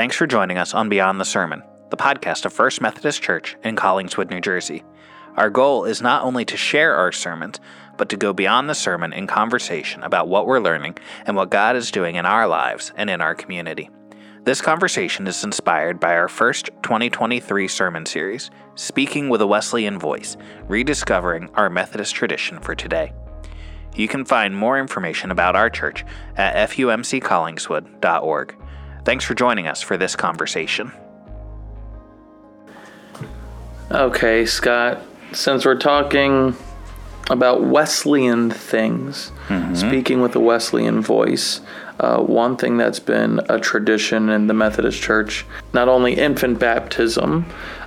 Thanks for joining us on Beyond the Sermon, the podcast of First Methodist Church in Collingswood, New Jersey. Our goal is not only to share our sermons, but to go beyond the sermon in conversation about what we're learning and what God is doing in our lives and in our community. This conversation is inspired by our first 2023 sermon series, Speaking with a Wesleyan Voice Rediscovering Our Methodist Tradition for Today. You can find more information about our church at fumccollingswood.org. Thanks for joining us for this conversation. Okay, Scott, since we're talking about Wesleyan things, speaking with a Wesleyan voice, uh, one thing that's been a tradition in the Methodist Church, not only infant baptism,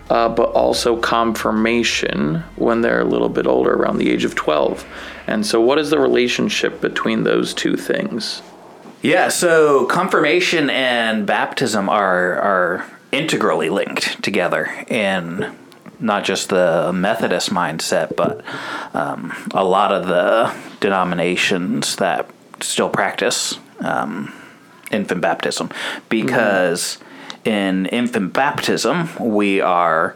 uh, but also confirmation when they're a little bit older, around the age of 12. And so, what is the relationship between those two things? Yeah, so confirmation and baptism are are integrally linked together in not just the Methodist mindset, but um, a lot of the denominations that still practice um, infant baptism, because in infant baptism we are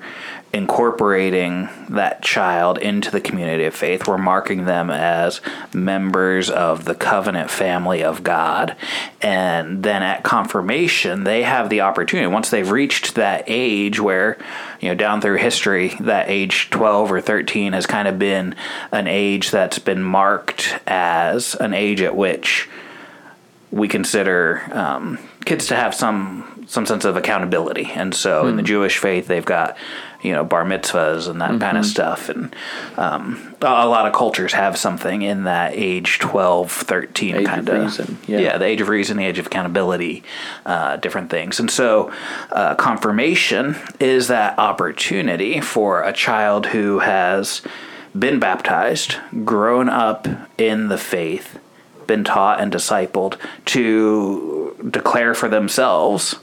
incorporating that child into the community of faith. We're marking them as members of the covenant family of God. And then at confirmation, they have the opportunity, once they've reached that age where, you know, down through history, that age 12 or 13 has kind of been an age that's been marked as an age at which we consider um, kids to have some some sense of accountability, and so in the Jewish faith, they've got you know bar mitzvahs and that kind of stuff, and um, a lot of cultures have something in that age 12, 13 Age kind of reason, yeah. the age of reason, the age of accountability, uh, different things, and so uh, confirmation is that opportunity for a child who has been baptized, grown up in the faith, been taught and discipled to declare for themselves,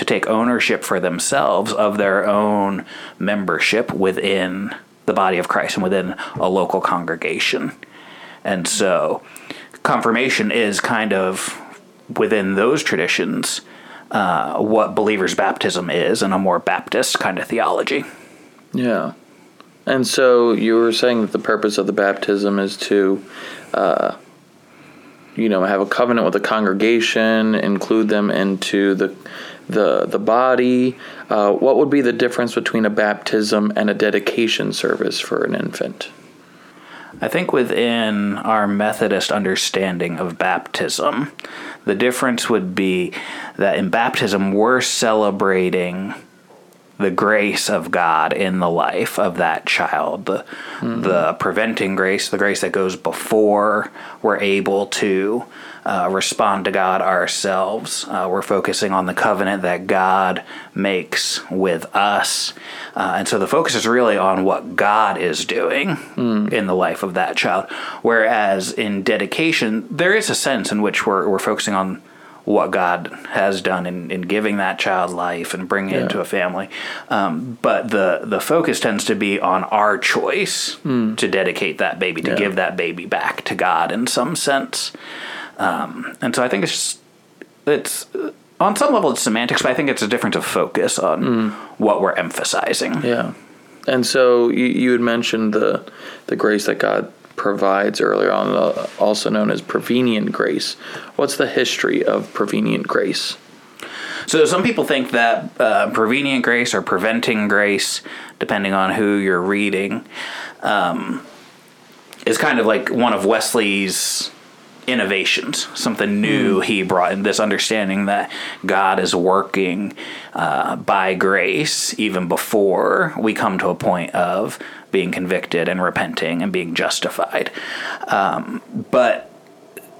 to take ownership for themselves of their own membership within the body of Christ and within a local congregation. And so, confirmation is kind of within those traditions uh, what believers' baptism is in a more Baptist kind of theology. Yeah. And so you were saying that the purpose of the baptism is to, uh, you know, have a covenant with the congregation, include them into the the the body. Uh, what would be the difference between a baptism and a dedication service for an infant? I think within our Methodist understanding of baptism, the difference would be that in baptism, we're celebrating the grace of God in the life of that child, the, the preventing grace, the grace that goes before we're able to uh, respond to God ourselves. Uh, we're focusing on the covenant that God makes with us. Uh, and so the focus is really on what God is doing in the life of that child. Whereas in dedication, there is a sense in which we're, we're focusing on what God has done in, in giving that child life and bringing it into a family. Um, but the, the focus tends to be on our choice to dedicate that baby, to Yeah. give that baby back to God in some sense. Um, and so I think it's just, it's on some level it's semantics, but I think it's a difference of focus on what we're emphasizing. Yeah. And so you, you had mentioned the the grace that God provides earlier on, uh, also known as prevenient grace. What's the history of prevenient grace? So some people think that uh, prevenient grace or preventing grace, depending on who you're reading, um, is kind of like one of Wesley's innovations, something new he brought in this understanding that God is working uh, by grace even before we come to a point of being convicted and repenting and being justified. Um, but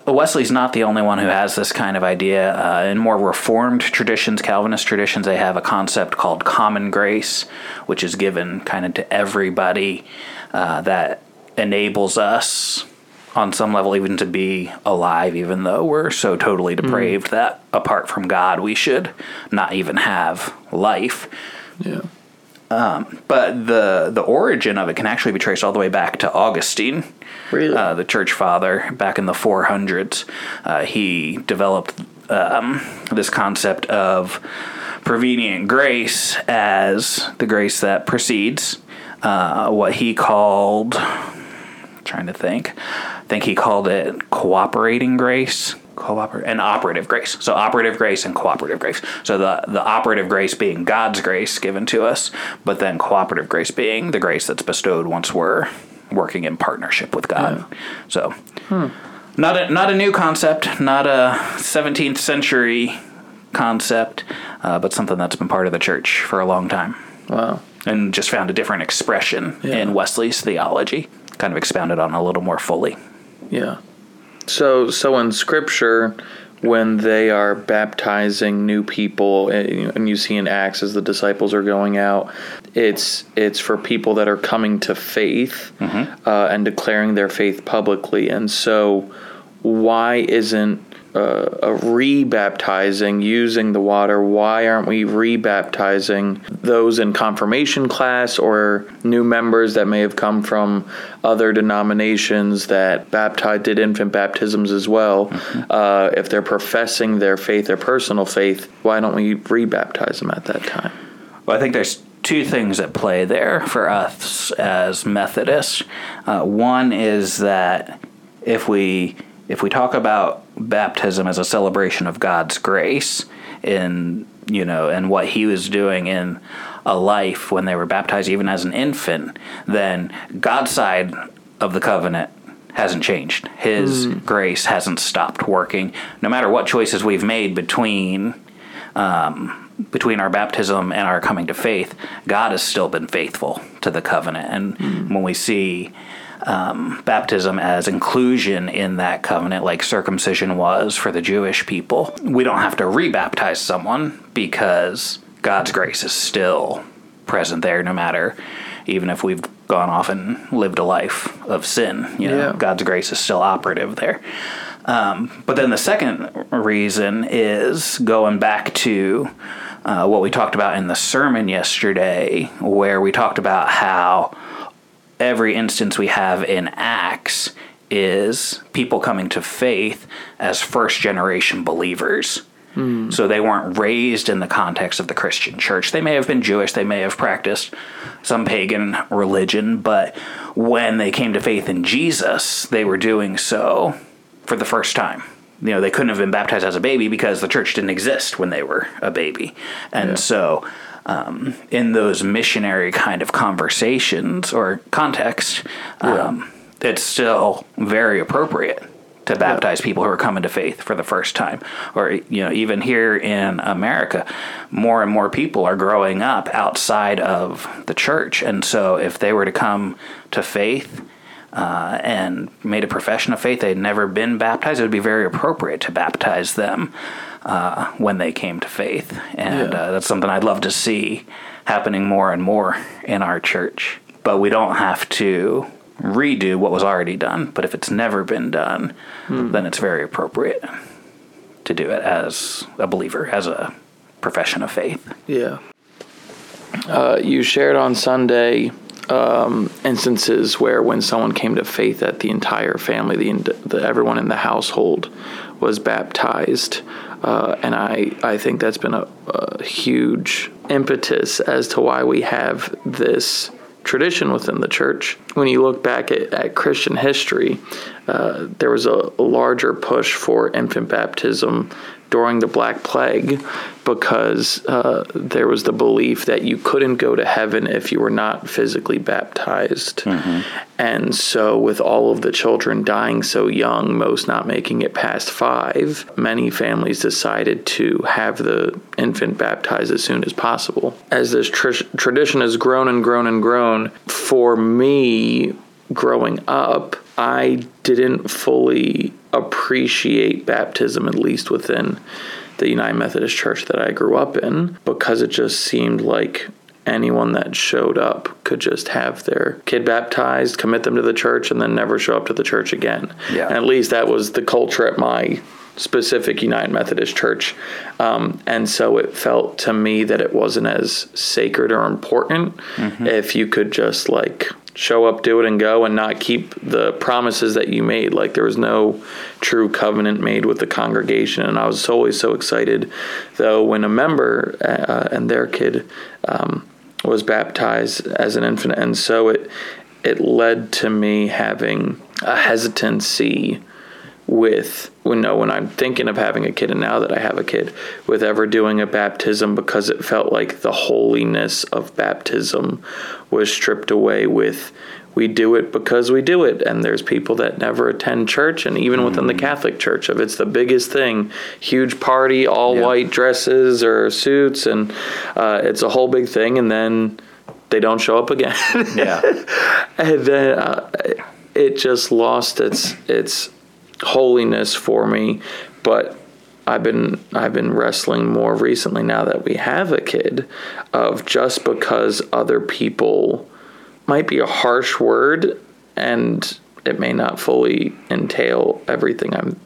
Wesley's not the only one who has this kind of idea. Uh, in more Reformed traditions, Calvinist traditions, they have a concept called common grace, which is given kind of to everybody uh, that enables us on some level even to be alive, even though we're so totally depraved that apart from God, we should not even have life. Yeah. But the the origin of it can actually be traced all the way back to Augustine, Really? uh, the church father, back in the 400s. Uh, he developed um, this concept of prevenient grace as the grace that precedes uh, what he called. Trying to think. I think he called it cooperating grace cooperate and operative grace. So operative grace and cooperative grace. So the the operative grace being God's grace given to us, but then cooperative grace being the grace that's bestowed once we're working in partnership with God. Yeah. So hmm. not a not a new concept, not a 17th century concept, uh, but something that's been part of the church for a long time. Wow. And just found a different expression yeah. in Wesley's theology, kind of expounded on a little more fully. Yeah. So, so in Scripture, when they are baptizing new people, and you see in Acts as the disciples are going out, it's it's for people that are coming to faith mm-hmm. uh, and declaring their faith publicly. And so, why isn't uh, a rebaptizing using the water, why aren't we rebaptizing those in confirmation class or new members that may have come from other denominations that baptized did infant baptisms as well? Mm-hmm. Uh, if they're professing their faith, their personal faith, why don't we rebaptize them at that time? Well, I think there's two things at play there for us as Methodists. Uh, one is that if we if we talk about baptism as a celebration of God's grace in you know and what he was doing in a life when they were baptized even as an infant then God's side of the covenant hasn't changed his mm. grace hasn't stopped working no matter what choices we've made between um, between our baptism and our coming to faith God has still been faithful to the covenant and mm. when we see um, baptism as inclusion in that covenant, like circumcision was for the Jewish people. We don't have to rebaptize someone because God's grace is still present there, no matter even if we've gone off and lived a life of sin. You know, yeah. God's grace is still operative there. Um, but then the second reason is going back to uh, what we talked about in the sermon yesterday, where we talked about how every instance we have in Acts is people coming to faith as first generation believers. Mm. So they weren't raised in the context of the Christian church. They may have been Jewish, they may have practiced some pagan religion, but when they came to faith in Jesus, they were doing so for the first time. You know, they couldn't have been baptized as a baby because the church didn't exist when they were a baby. And yeah. so um, in those missionary kind of conversations or context, um, yeah. it's still very appropriate to baptize yeah. people who are coming to faith for the first time. Or, you know, even here in America, more and more people are growing up outside of the church. And so if they were to come to faith, uh, and made a profession of faith, they'd never been baptized, it would be very appropriate to baptize them uh, when they came to faith. And yeah. uh, that's something I'd love to see happening more and more in our church. But we don't have to redo what was already done. But if it's never been done, hmm. then it's very appropriate to do it as a believer, as a profession of faith. Yeah. Uh, you shared on Sunday um, instances where when someone came to faith that the entire family, the, the everyone in the household was baptized. Uh, and I, I think that's been a, a, huge impetus as to why we have this tradition within the church. When you look back at, at Christian history, uh, there was a, a larger push for infant baptism during the Black Plague because uh, there was the belief that you couldn't go to heaven if you were not physically baptized. Mm-hmm. And so, with all of the children dying so young, most not making it past five, many families decided to have the infant baptized as soon as possible. As this tr- tradition has grown and grown and grown, for me, growing up, I didn't fully appreciate baptism, at least within the United Methodist Church that I grew up in, because it just seemed like anyone that showed up could just have their kid baptized, commit them to the church, and then never show up to the church again. Yeah. And at least that was the culture at my specific United Methodist Church. Um, and so it felt to me that it wasn't as sacred or important mm-hmm. if you could just like show up, do it, and go, and not keep the promises that you made. Like there was no true covenant made with the congregation. And I was always so excited, though, when a member uh, and their kid um, was baptized as an infant, and so it it led to me having a hesitancy with when no when I'm thinking of having a kid and now that I have a kid with ever doing a baptism because it felt like the holiness of baptism was stripped away with we do it because we do it. And there's people that never attend church. And even within the Catholic Church if it's the biggest thing huge party all Yeah. white dresses or suits and uh, it's a whole big thing. And then they don't show up again. Yeah. and then uh, it just lost its its holiness for me. But I've been I've been wrestling more recently now that we have a kid of just because other people might be a harsh word and it may not fully entail everything I'm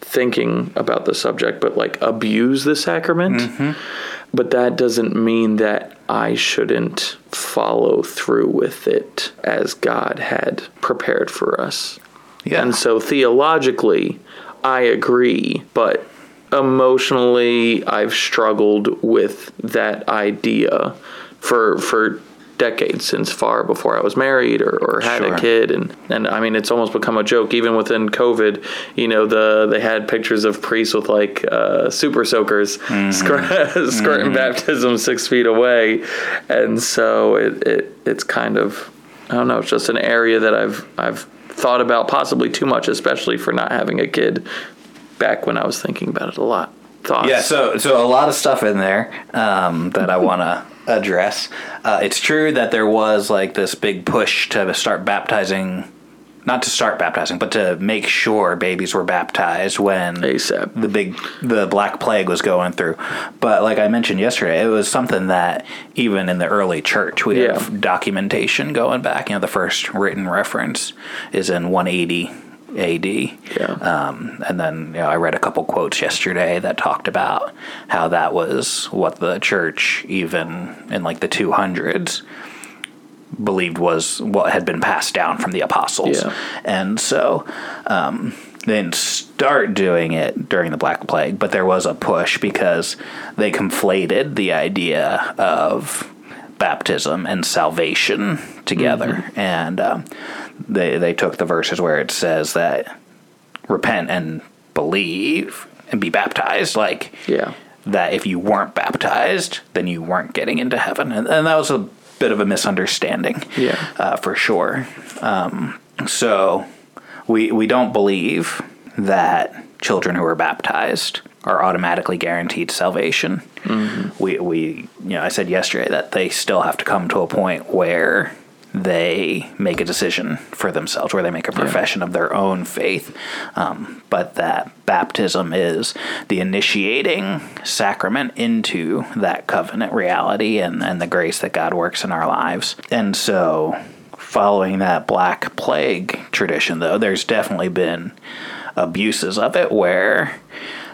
thinking about the subject, but like abuse the sacrament. Mm-hmm. But that doesn't mean that I shouldn't follow through with it as God had prepared for us. Yeah. And so theologically, I agree, but emotionally, I've struggled with that idea for for decades since far before I was married or, or had Sure. a kid and and I mean it's almost become a joke even within COVID you know the they had pictures of priests with like uh, super soakers squirt- squirting baptism six feet away and so it, it it's kind of I don't know it's just an area that I've I've thought about possibly too much especially for not having a kid back when I was thinking about it a lot thoughts Yeah, so so a lot of stuff in there um, that I want to address. Uh, it's true that there was like this big push to start baptizing, not to start baptizing, but to make sure babies were baptized when ASAP. the big the black plague was going through. But like I mentioned yesterday, it was something that even in the early church we Yeah. have documentation going back. You know, the first written reference is in 180 AD. Yeah. Um, and then you know, I read a couple quotes yesterday that talked about how that was what the church, even in like the 200s, believed was what had been passed down from the apostles. Yeah. And so um, they didn't start doing it during the Black Plague, but there was a push because they conflated the idea of baptism and salvation together. And um, they, they took the verses where it says that repent and believe and be baptized, like Yeah. that if you weren't baptized, then you weren't getting into heaven. And, and that was a bit of a misunderstanding, Yeah. uh, for sure. Um, so we we don't believe that children who are baptized are automatically guaranteed salvation. We we you know I said yesterday that they still have to come to a point where they make a decision for themselves, where they make a profession of their own faith, um, but that baptism is the initiating sacrament into that covenant reality and, and the grace that God works in our lives. And so, following that Black Plague tradition, though, there's definitely been abuses of it where,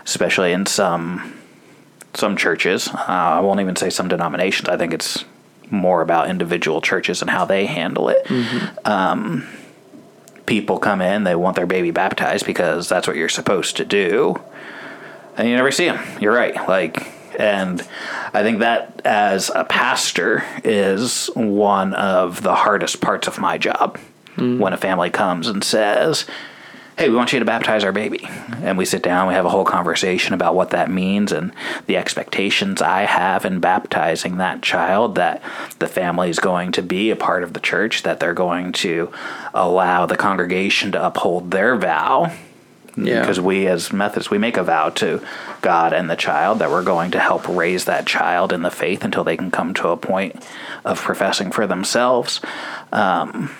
especially in some some churches, uh, I won't even say some denominations, I think it's more about individual churches and how they handle it. Um, people come in, they want their baby baptized because that's what you're supposed to do, and you never see them. You're right. Like, and I think that as a pastor is one of the hardest parts of my job. When a family comes and says, hey, we want you to baptize our baby. And we sit down, we have a whole conversation about what that means and the expectations I have in baptizing that child, that the family is going to be a part of the church, that they're going to allow the congregation to uphold their vow. Yeah. Because we, as Methodists, we make a vow to God and the child that we're going to help raise that child in the faith until they can come to a point of professing for themselves um,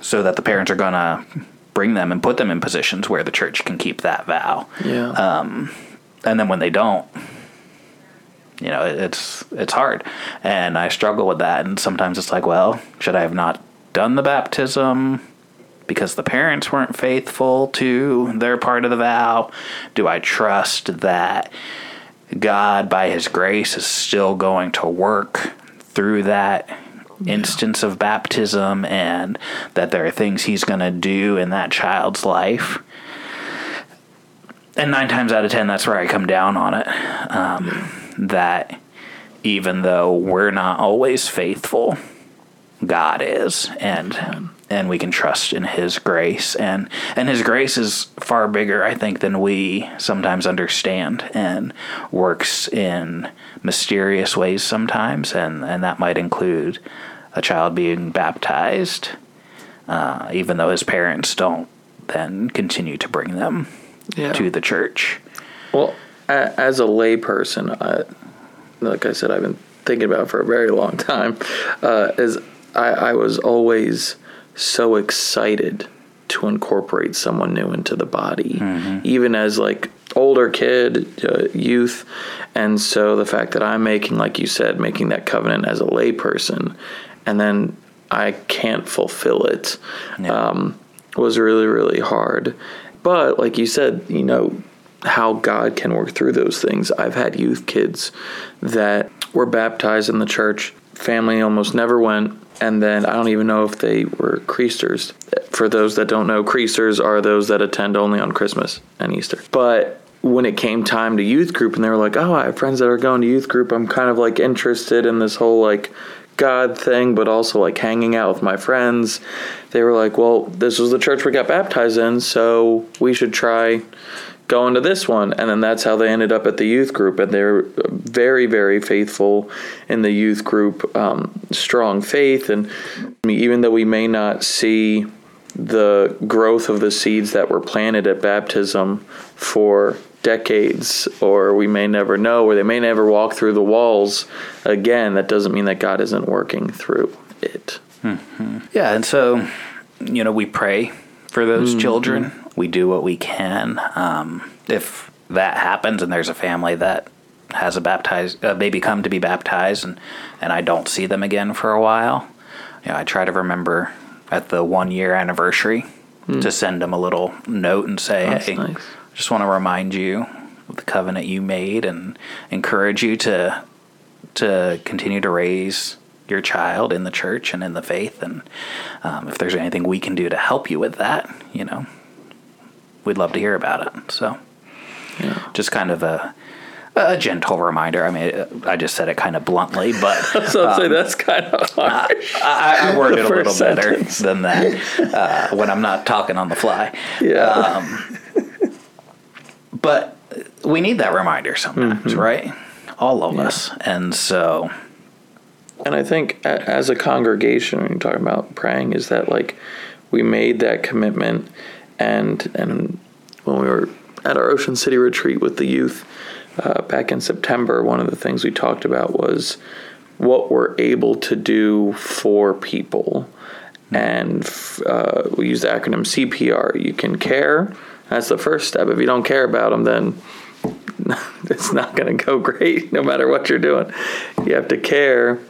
so that the parents are going to bring them and put them in positions where the church can keep that vow. Yeah. Um, and then when they don't, you know, it- it's it's hard. And I struggle with that and sometimes it's like, well, should I have not done the baptism because the parents weren't faithful to their part of the vow? Do I trust that God by his grace is still going to work through that instance of baptism and that there are things he's going to do in that child's life. And nine times out of ten, that's where I come down on it. Um, that even though we're not always faithful, God is, and and we can trust in His grace, and and His grace is far bigger, I think, than we sometimes understand, and works in mysterious ways sometimes, and and that might include a child being baptized, uh, even though his parents don't then continue to bring them Yeah. to the church. Well, a- as a layperson, I, like I said, I've been thinking about it for a very long time. Uh, is I, I was always so excited to incorporate someone new into the body, even as like older kid, uh, youth, and so the fact that I'm making, like you said, making that covenant as a layperson, and then I can't fulfill it. Um, was really really hard. But like you said you know how god can work through those things. I've had youth kids that were baptized in the church family almost never went and then i don't even know if they were creasters for those that don't know creasters are those that attend only on christmas and easter but when it came time to youth group and they were like oh i have friends that are going to youth group i'm kind of like interested in this whole like God thing, but also like hanging out with my friends. They were like, well, this was the church we got baptized in, so we should try going to this one. And then that's how they ended up at the youth group. And they're very, very faithful in the youth group, um, strong faith. And even though we may not see the growth of the seeds that were planted at baptism for decades, or we may never know, or they may never walk through the walls again, that doesn't mean that God isn't working through it. Yeah, and so you know we pray for those children. We do what we can. Um, if that happens, and there's a family that has a baptized a baby come to be baptized, and and I don't see them again for a while, you know, I try to remember at the one year anniversary to send them a little note and say, That's hey, nice. just want to remind you of the covenant you made, and encourage you to to continue to raise your child in the church and in the faith. And um, if there's anything we can do to help you with that, you know, we'd love to hear about it. So, Yeah. just kind of a a gentle reminder. I mean, I just said it kind of bluntly, but So say that's kind of harsh. I, I worded it a little First better than that uh, when I'm not talking on the fly. yeah. But we need that reminder sometimes, Mm-hmm. right? All of us. And so, And I think as a congregation, when you're talking about praying, is that like we made that commitment, and and when we were at our Ocean City retreat with the youth uh, back in September, one of the things we talked about was what we're able to do for people, and uh, we use the acronym CPR. You can care. That's the first step. If you don't care about them, then it's not going to go great no matter what you're doing. You have to care.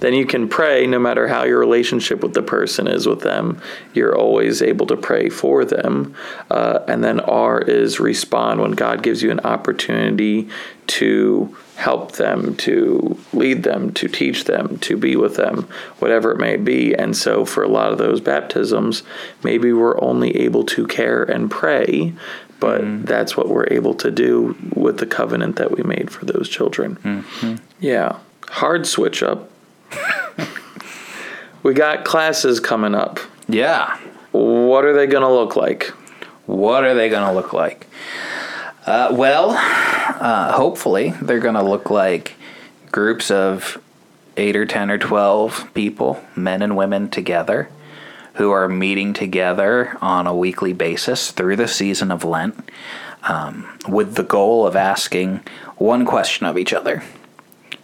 Then you can pray no matter how your relationship with the person is with them. You're always able to pray for them. Uh, and then R is respond when God gives you an opportunity to help them, to lead them, to teach them, to be with them, whatever it may be. And so for a lot of those baptisms, maybe we're only able to care and pray, but that's what we're able to do with the covenant that we made for those children. Yeah. Hard switch up. We got classes coming up. yeah, What are they going to look like? what are they going to look like? Uh, well, uh, hopefully they're going to look like groups of eight or 10 or 12 people, men and women together, who are meeting together on a weekly basis through the season of Lent um, with the goal of asking one question of each other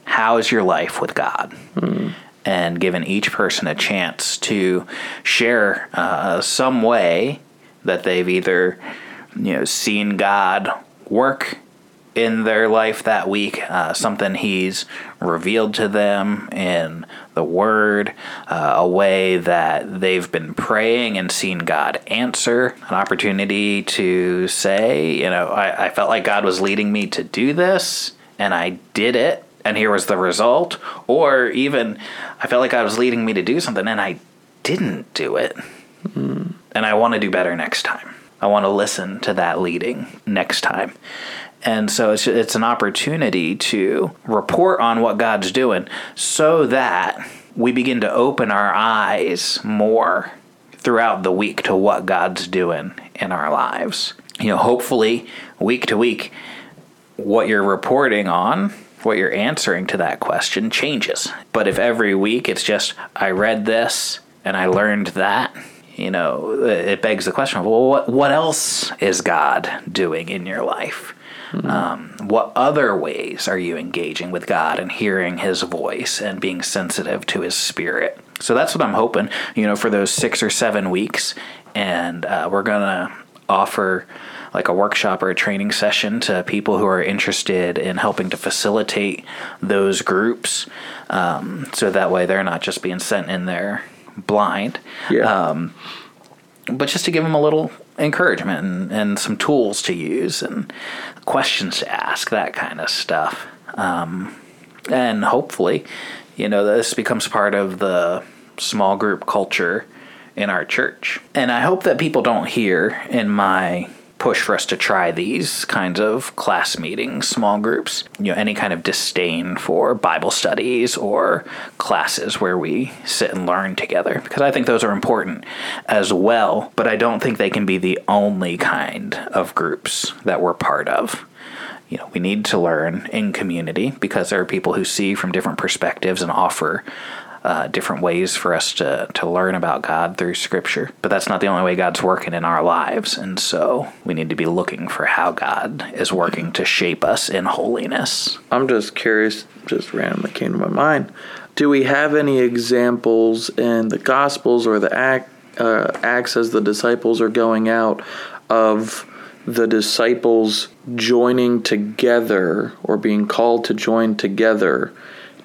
How is your life with God? And giving each person a chance to share uh, some way that they've either you know seen God work in their life that week, uh, something He's revealed to them in the Word, uh, a way that they've been praying and seen God answer, an opportunity to say, you know, I, I felt like God was leading me to do this, and I did it. And here was the result. Or even I felt like I was leading me to do something and I didn't do it. Mm. And I want to do better next time. I want to listen to that leading next time. And so it's, it's an opportunity to report on what God's doing so that we begin to open our eyes more throughout the week to what God's doing in our lives. You know, hopefully, week to week, what you're reporting on, what you're answering to that question changes. But if every week it's just, I read this and I learned that, you know, it begs the question well, what, what else is God doing in your life? Mm-hmm. Um, what other ways are you engaging with God and hearing His voice and being sensitive to His Spirit? So that's what I'm hoping, you know, for those six or seven weeks. And uh, we're going to offer like a workshop or a training session to people who are interested in helping to facilitate those groups. Um, so that way they're not just being sent in there blind. Yeah. Um, but just to give them a little encouragement and, and, some tools to use and questions to ask, that kind of stuff. Um, and hopefully, you know, this becomes part of the small group culture in our church. And I hope that people don't hear in my push for us to try these kinds of class meetings, small groups, you know, any kind of disdain for Bible studies or classes where we sit and learn together, because I think those are important as well, but I don't think they can be the only kind of groups that we're part of you know, we need to learn in community because there are people who see from different perspectives and offer uh, different ways for us to, to learn about God through Scripture. But that's not the only way God's working in our lives. And so we need to be looking for how God is working to shape us in holiness. I'm just curious, just randomly came to my mind. Do we have any examples in the Gospels or the act, uh, Acts as the disciples are going out of the disciples joining together or being called to join together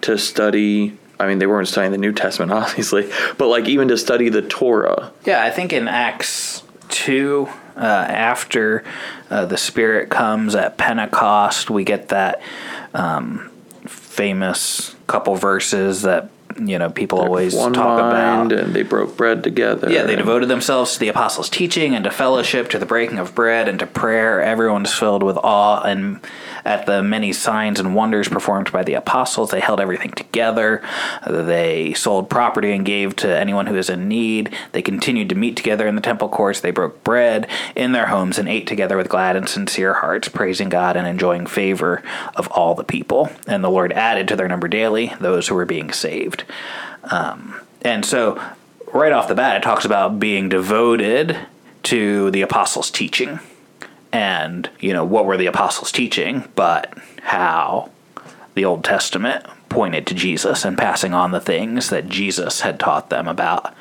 to study I mean, they weren't studying the New Testament, obviously, but like even to study the Torah. Yeah, I think in Acts 2, uh, after uh, the Spirit comes at Pentecost, we get that um, famous couple verses that you know people They're always talk about. and they broke bread together. Yeah they devoted themselves to the apostles teaching and to fellowship to the breaking of bread and to prayer. Everyone's filled with awe and at the many signs and wonders performed by the apostles, they held everything together. They sold property and gave to anyone who was in need. They continued to meet together in the temple courts. They broke bread in their homes and ate together with glad and sincere hearts, praising God and enjoying favor of all the people. And the Lord added to their number daily those who were being saved. Um, and so, right off the bat, it talks about being devoted to the apostles' teaching and you know what were the apostles teaching, but how the Old Testament pointed to Jesus and passing on the things that Jesus had taught them about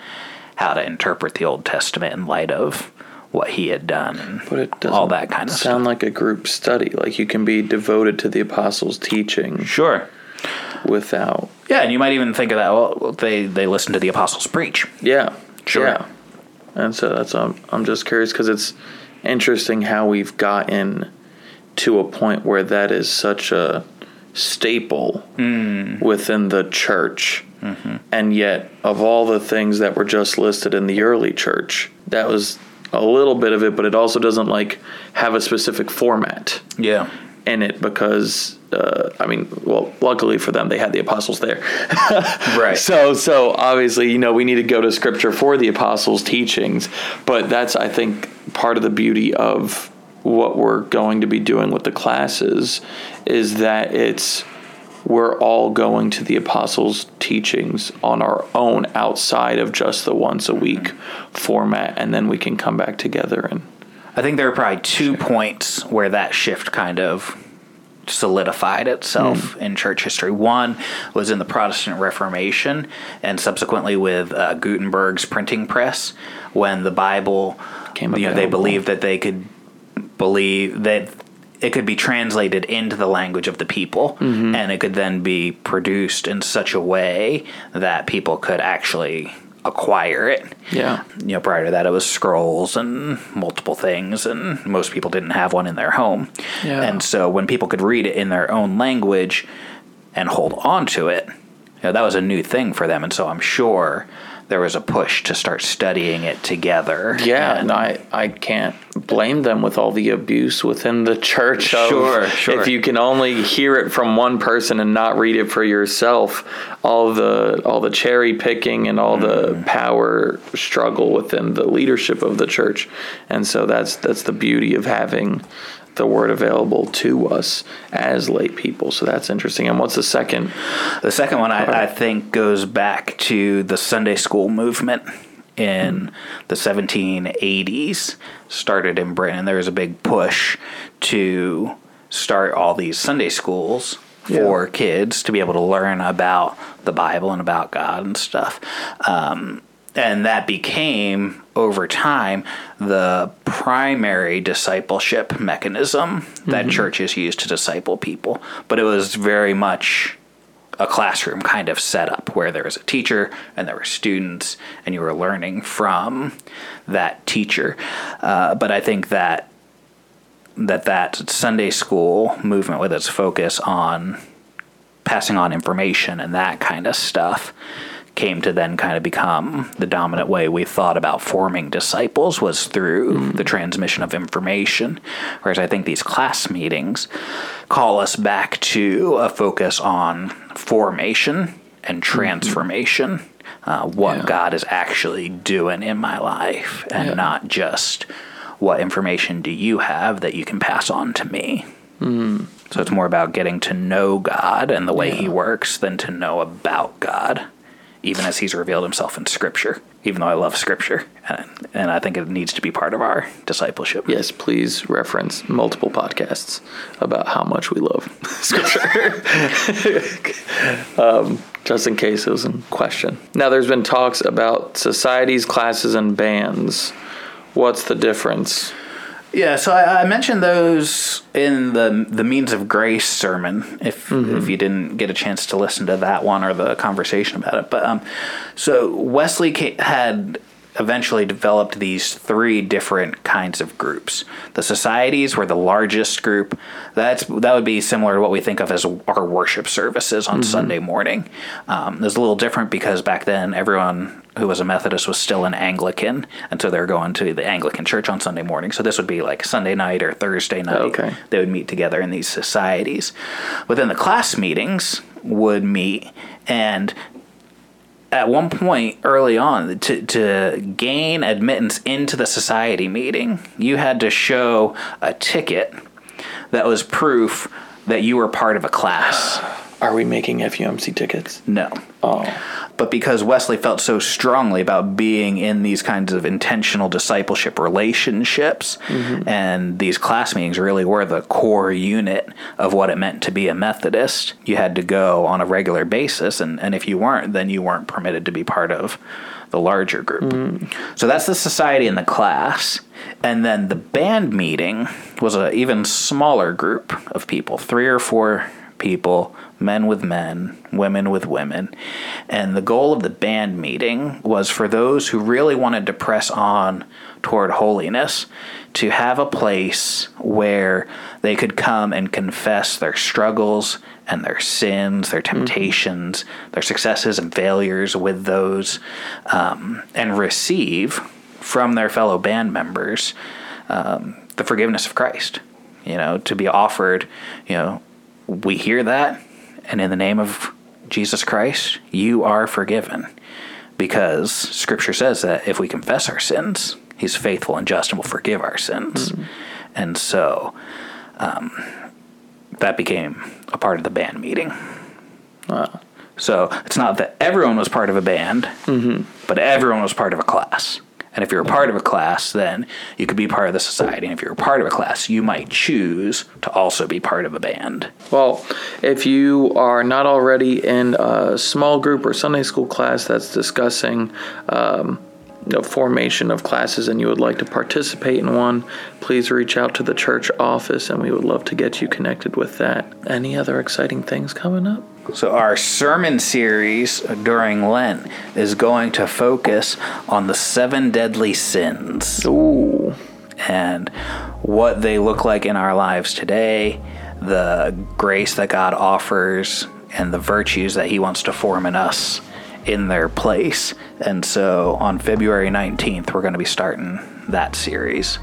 how to interpret the Old Testament in light of what he had done and but it all that kind of sound stuff. like a group study. Like you can be devoted to the apostles' teaching. Sure. Without. Yeah, and you might even think of that. Well, they they listen to the apostles preach. Yeah. Sure. Yeah. And so that's um, I'm just curious because it's interesting how we've gotten to a point where that is such a staple mm. within the church. Mm-hmm. And yet, of all the things that were just listed in the early church, that was a little bit of it, but it also doesn't like have a specific format. Yeah. In it because uh, I mean, well, luckily for them, they had the apostles there. right. So, so obviously, you know, we need to go to scripture for the apostles' teachings, but that's, I think, part of the beauty of what we're going to be doing with the classes is that it's we're all going to the apostles' teachings on our own outside of just the once a week format, and then we can come back together and. I think there are probably two points where that shift kind of solidified itself mm. in church history. One was in the Protestant Reformation, and subsequently with uh, Gutenberg's printing press, when the Bible came. You know, they believed that they could believe that it could be translated into the language of the people, mm-hmm. and it could then be produced in such a way that people could actually acquire it. Yeah. You know, prior to that, it was scrolls and multiple things, and most people didn't have one in their home. Yeah. And so when people could read it in their own language, and hold on to it. You know, that was a new thing for them, and so I'm sure there was a push to start studying it together. Yeah, and I, I can't blame them with all the abuse within the church. Sure, sure. If you can only hear it from one person and not read it for yourself, all the all the cherry picking and all Mm. the power struggle within the leadership of the church, and so that's that's the beauty of having the word available to us as lay people. So that's interesting. And what's the second? The second one, I, I think, goes back to the Sunday school movement in the 1780s. Started in Britain. There was a big push to start all these Sunday schools for kids to be able to learn about the Bible and about God and stuff. Um, and that became over time the primary discipleship mechanism that churches use to disciple people. But it was very much a classroom kind of setup where there was a teacher and there were students and you were learning from that teacher. Uh, but i think that that that sunday school movement with its focus on passing on information and that kind of stuff came to then kind of become the dominant way we thought about forming disciples was through mm. the transmission of information whereas i think these class meetings call us back to a focus on formation and mm-hmm. transformation uh, what Yeah. god is actually doing in my life and Yeah. not just what information do you have that you can pass on to me. Mm. So it's more about getting to know God and the way He works than to know about God, even as He's revealed Himself in Scripture. Even though I love Scripture, and, and I think it needs to be part of our discipleship. Yes, please reference multiple podcasts about how much we love scripture. um, just in case it was in question. Now, there's been talks about societies, classes, and bands. What's the difference? Yeah, so I, I mentioned those in the the means of grace sermon. If if you didn't get a chance to listen to that one or the conversation about it, but um, so Wesley had eventually developed these three different kinds of groups. The societies were the largest group. That's that would be similar to what we think of as our worship services on Sunday morning. Um, it was a little different because back then everyone who was a Methodist was still an Anglican, and so they were going to the Anglican church on Sunday morning. So this would be like Sunday night or Thursday night. Okay. They would meet together in these societies. But then the class meetings would meet, and at one point early on, to, to gain admittance into the society meeting, you had to show a ticket that was proof that you were part of a class. Are we making FUMC tickets? No. Oh, But because Wesley felt so strongly about being in these kinds of intentional discipleship relationships, mm-hmm. and these class meetings really were the core unit of what it meant to be a Methodist, you had to go on a regular basis. And, and if you weren't, then you weren't permitted to be part of the larger group. Mm-hmm. So that's the society and the class. And then the band meeting was an even smaller group of people, three or four people, men with men, women with women. And the goal of the band meeting was for those who really wanted to press on toward holiness to have a place where they could come and confess their struggles and their sins, their temptations, their successes and failures with those, um, and receive from their fellow band members um, the forgiveness of Christ. You know, to be offered, you know, we hear that, and in the name of Jesus Christ, you are forgiven. Because Scripture says that if we confess our sins, He's faithful and just and will forgive our sins. And so um, that became a part of the band meeting. wow. So it's not that everyone was part of a band, but everyone was part of a class. And if you're a part of a class, then you could be part of the society. And if you're a part of a class, you might choose to also be part of a band. Well, if you are not already in a small group or Sunday school class that's discussing um, know, formation of classes and you would like to participate in one, please reach out to the church office and we would love to get you connected with that. Any other exciting things coming up? So, our sermon series during Lent is going to focus on the seven deadly sins Ooh. and what they look like in our lives today, the grace that God offers and the virtues that He wants to form in us in their place. And so on February 19th, we're going to be starting that series.